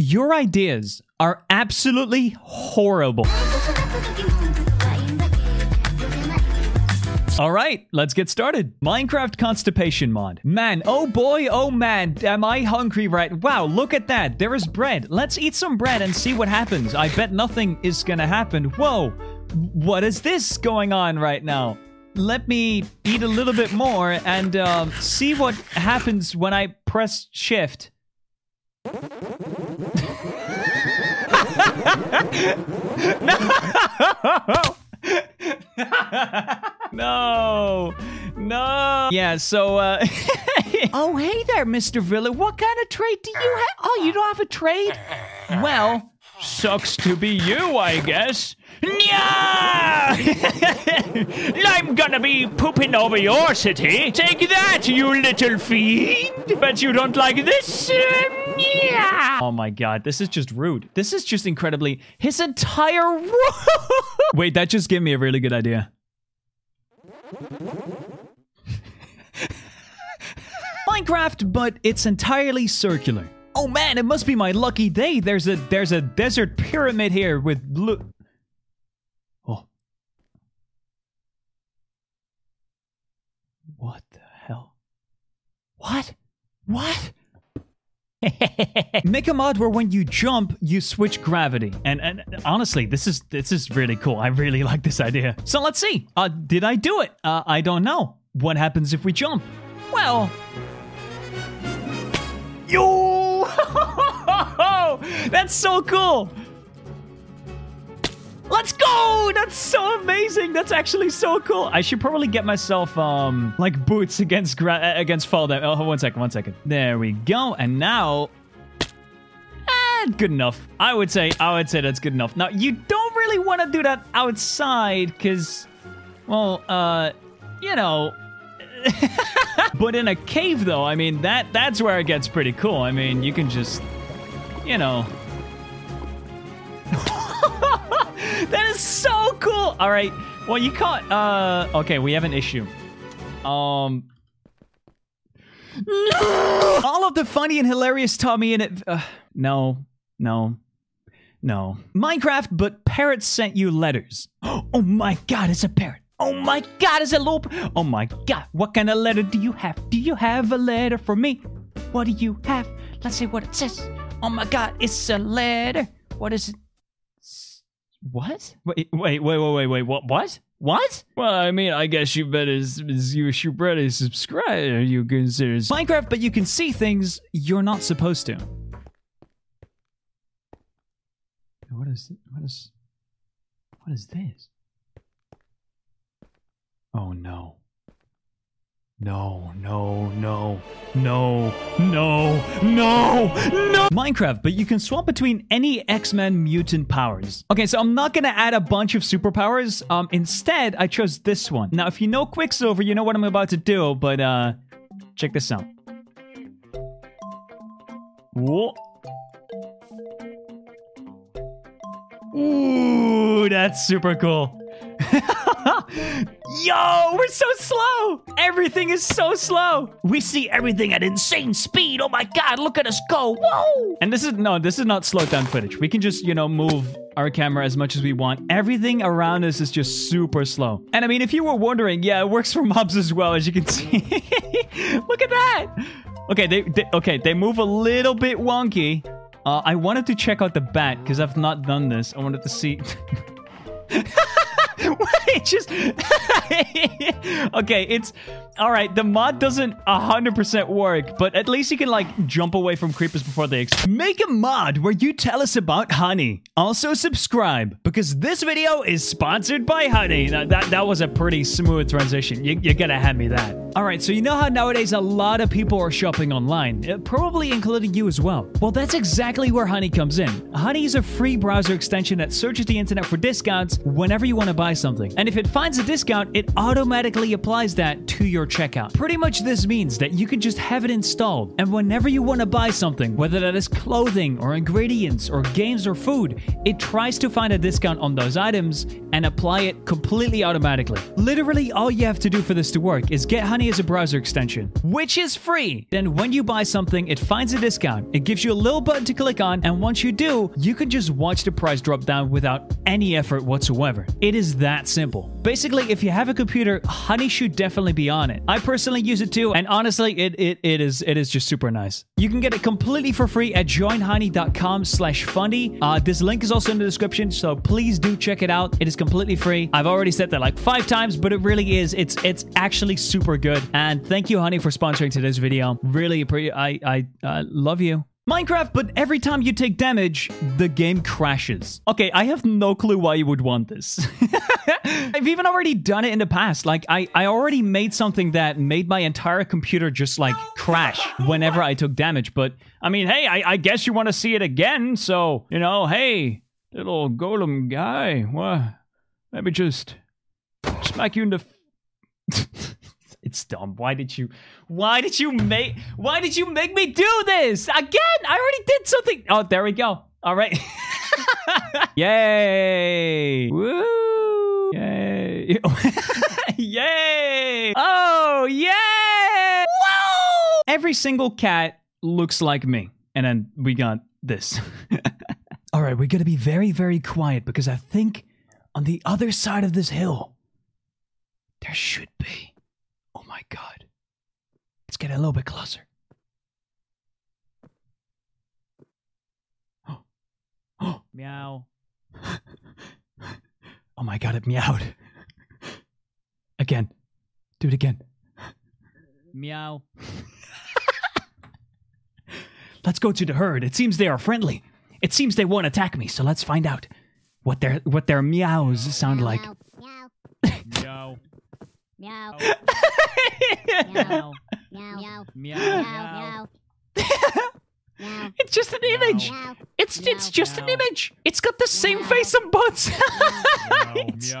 your ideas are absolutely horrible. All right, let's get started. Minecraft constipation mod. Man, oh boy, oh man, am I hungry right? Wow, look at that. There is bread. Let's eat some bread and see what happens. I bet nothing is gonna happen. Whoa, what is this going on right now? Let me eat a little bit more and um, see what happens when I press shift. no, no. Yeah, so, uh. oh, hey there, Mr. Villa. What kind of trade do you have? Oh, you don't have a trade? Well, sucks to be you, I guess. Yeah! I'm gonna be pooping over your city. Take that, you little fiend. Bet you don't like this. Yeah. Oh my god, this is just rude. This is just incredibly. His entire. Wait, that just gave me a really good idea. Minecraft, but it's entirely circular. Oh man, it must be my lucky day. There's a there's a desert pyramid here with blue. Oh. What the hell? What? What? Make a mod where when you jump, you switch gravity. And, and honestly, this is this is really cool. I really like this idea. So let's see. Uh, did I do it? Uh, I don't know. What happens if we jump? Well, yo, that's so cool. Let's go! That's so amazing. That's actually so cool. I should probably get myself um like boots against gra- against fall damage. Oh, one second, one second. There we go. And now, eh, good enough. I would say I would say that's good enough. Now you don't really want to do that outside because, well, uh, you know. but in a cave though, I mean that that's where it gets pretty cool. I mean, you can just, you know. that is so cool. All right. Well, you can't. Uh. Okay, we have an issue. Um. No! All of the funny and hilarious TommyInnit. Uh, no. No. No. Minecraft, but parrots sent you letters. Oh my god, it's a parrot. Oh my god, it's a loop. Oh my god, what kind of letter do you have? Do you have a letter for me? What do you have? Let's see what it says. Oh my god, it's a letter. What is it? What? Wait, wait, wait, wait, wait, wait. What? What? What? Well, I mean, I guess you better you should better subscribe. You consider Minecraft, but you can see things you're not supposed to. What is what is what is this? Oh no. No, no, no, no, no, no, no! Minecraft, but you can swap between any X-Men mutant powers. Okay, so I'm not gonna add a bunch of superpowers. Um, instead, I chose this one. Now, if you know Quicksilver, you know what I'm about to do, but uh, check this out. Whoa. Ooh, that's super cool. Yo, we're so slow. Everything is so slow. We see everything at insane speed. Oh my god, look at us go. Whoa. And this is no, this is not slowed down footage. We can just, you know, move our camera as much as we want. Everything around us is just super slow. And I mean, if you were wondering, yeah, it works for mobs as well, as you can see. look at that. Okay, they, they okay, they move a little bit wonky. Uh, I wanted to check out the bat because I've not done this. I wanted to see. Okay. It's all right. The mod doesn't hundred percent work, but at least you can like jump away from creepers before they. Ex- Make a mod where you tell us about Honey. Also subscribe because this video is sponsored by Honey. That that, that was a pretty smooth transition. You, you gotta hand me that. All right, so you know how nowadays a lot of people are shopping online, uh, probably including you as well. Well, that's exactly where Honey comes in. Honey is a free browser extension that searches the internet for discounts whenever you want to buy something. And if it finds a discount, it automatically applies that to your checkout. Pretty much this means that you can just have it installed, and whenever you want to buy something, whether that is clothing or ingredients or games or food, it tries to find a discount on those items and apply it completely automatically. Literally all you have to do for this to work is get Honey as a browser extension, which is free. Then when you buy something, it finds a discount. It gives you a little button to click on, and once you do, you can just watch the price drop down without any effort whatsoever. It is that simple. Basically, if you have a computer, Honey should definitely be on it. I personally use it too, and honestly, it it, it is it is just super nice. You can get it completely for free at joinhoney.com slash fundy. Uh, this link is also in the description, so please do check it out. It is completely free. I've already said that like five times, but it really is. It's it's actually super good. And thank you, Honey, for sponsoring today's video. Really appreciate. I I uh, love you. Minecraft, but every time you take damage, the game crashes. Okay, I have no clue why you would want this. I've even already done it in the past. Like, I, I already made something that made my entire computer just, like, crash whenever I took damage. But, I mean, hey, I, I guess you want to see it again. So, you know, hey, little golem guy, well, let me just smack you in the... it's dumb. Why did you why did you make why did you make me do this? Again, I already did something. Oh, there we go. All right. Yay. Woo. Yay. Yay. Oh, yay. Whoa. Every single cat looks like me. And then we got this. All right, we got to be very very quiet because I think on the other side of this hill there should be Oh my god. Let's get a little bit closer. Oh, oh meow. oh my god, it meowed. again. Do it again. Meow. let's go to the herd. It seems they are friendly. It seems they won't attack me, so let's find out what their what their meows sound like. Meow. Meow. Meow. Meow. Meow. Meow. Meow. It's just an image. Meow. It's it's just an image. It's got the same face on both sides.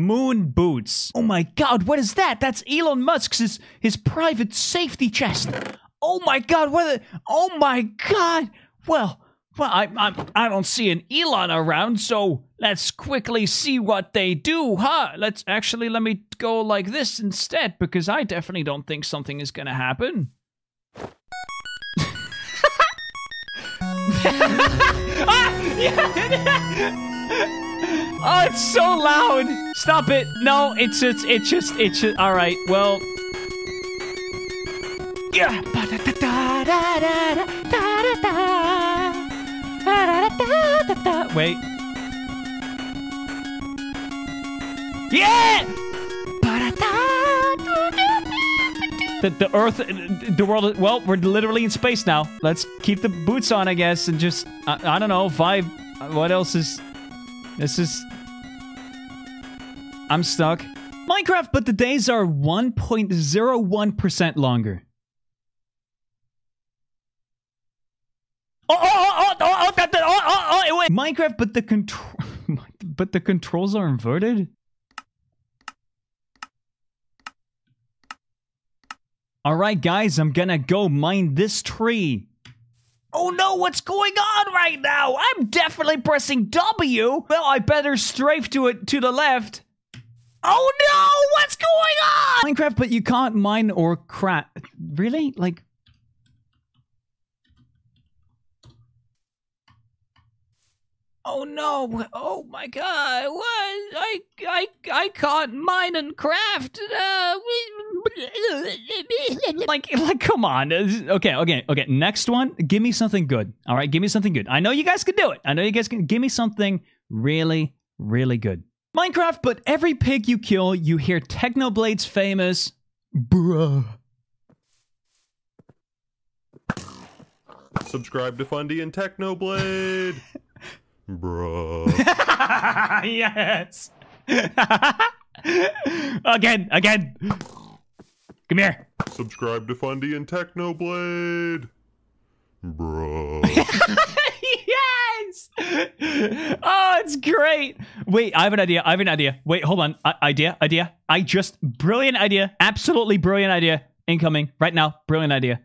Moon boots. Oh my god, what is that? That's Elon Musk's his, his private safety chest. Oh my god, what? A, oh my god. Well, well, I, I I don't see an Elon around, so let's quickly see what they do, huh? Let's actually let me go like this instead because I definitely don't think something is gonna happen. ah! Yeah! Oh, it's so loud. Stop it. No, it's just, it's just, it's just, all right. Well. Yeah. Wait. Yeah. The, the earth, the world, well, we're literally in space now. Let's keep the boots on, I guess, and just, I, I don't know, vibe. What else is, this is, I'm stuck. Minecraft, but the days are 1.01% longer. Oh, oh, oh, Oh oh, oh, oh, oh, oh, oh, oh, wait. Minecraft, but the control, but the controls are inverted. All right, guys, I'm gonna go mine this tree. Oh no, what's going on right now? I'm definitely pressing W. Well, I better strafe to it to the left. Oh no, what's going on? Minecraft, but you can't mine or craft. Really? Like. Oh no! Oh my god! What? I I I can't mine and craft. Uh, like like come on. Okay, okay, okay. Next one. Give me something good. All right, give me something good. I know you guys can do it. I know you guys can. Give me something really, really good. Minecraft, but every pig you kill, you hear Technoblade's famous bruh. Subscribe to Fundy and Technoblade. Bruh. yes. again, again. Come here. Subscribe to Fundy and Technoblade. Bruh. yes. Oh, it's great. Wait, I have an idea. I have an idea. Wait, hold on. I- idea, idea. I just brilliant idea. Absolutely brilliant idea. Incoming right now. Brilliant idea.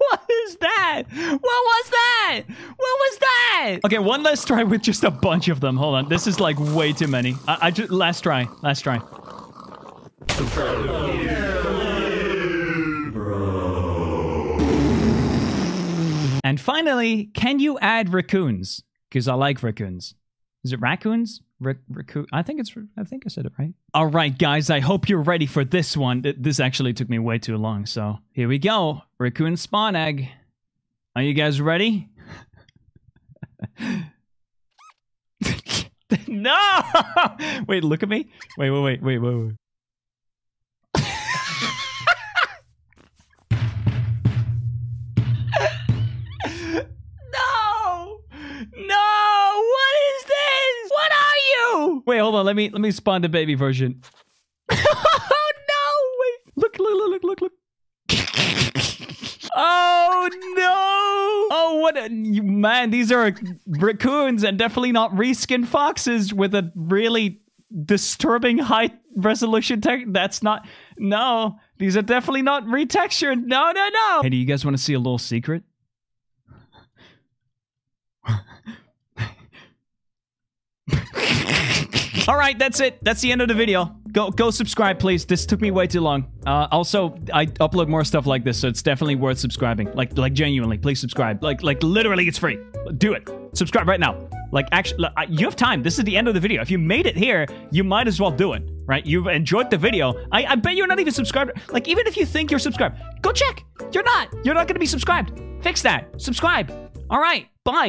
What is that? What was that? What was that? Okay, one last try with just a bunch of them. Hold on, this is like way too many. I, I just last try, last try. And finally, can you add raccoons? Because I like raccoons. Is it raccoons? Raccoon? I think it's. I think I said it right. All right, guys. I hope you're ready for this one. This actually took me way too long. So here we go. Raccoon spawn egg. Are you guys ready? no! Wait, look at me. Wait, wait, wait, wait, wait, wait. Wait, hold on. Let me let me spawn the baby version. oh no! Wait. Look, look, look, look, look, look. oh no! Oh what a man, these are raccoons and definitely not reskin foxes with a really disturbing high resolution tech. That's not no. These are definitely not retextured. No, no, no. Hey, do you guys want to see a little secret? All right, that's it. That's the end of the video. Go go subscribe, please. This took me way too long. Uh, also, I upload more stuff like this, so it's definitely worth subscribing. Like like genuinely, please subscribe. Like like literally, it's free. Do it. Subscribe right now. Like actually, you have time. This is the end of the video. If you made it here, you might as well do it. Right? You've enjoyed the video. I, I bet you're not even subscribed. Like even if you think you're subscribed, go check. You're not. You're not going to be subscribed. Fix that. Subscribe. All right. Bye.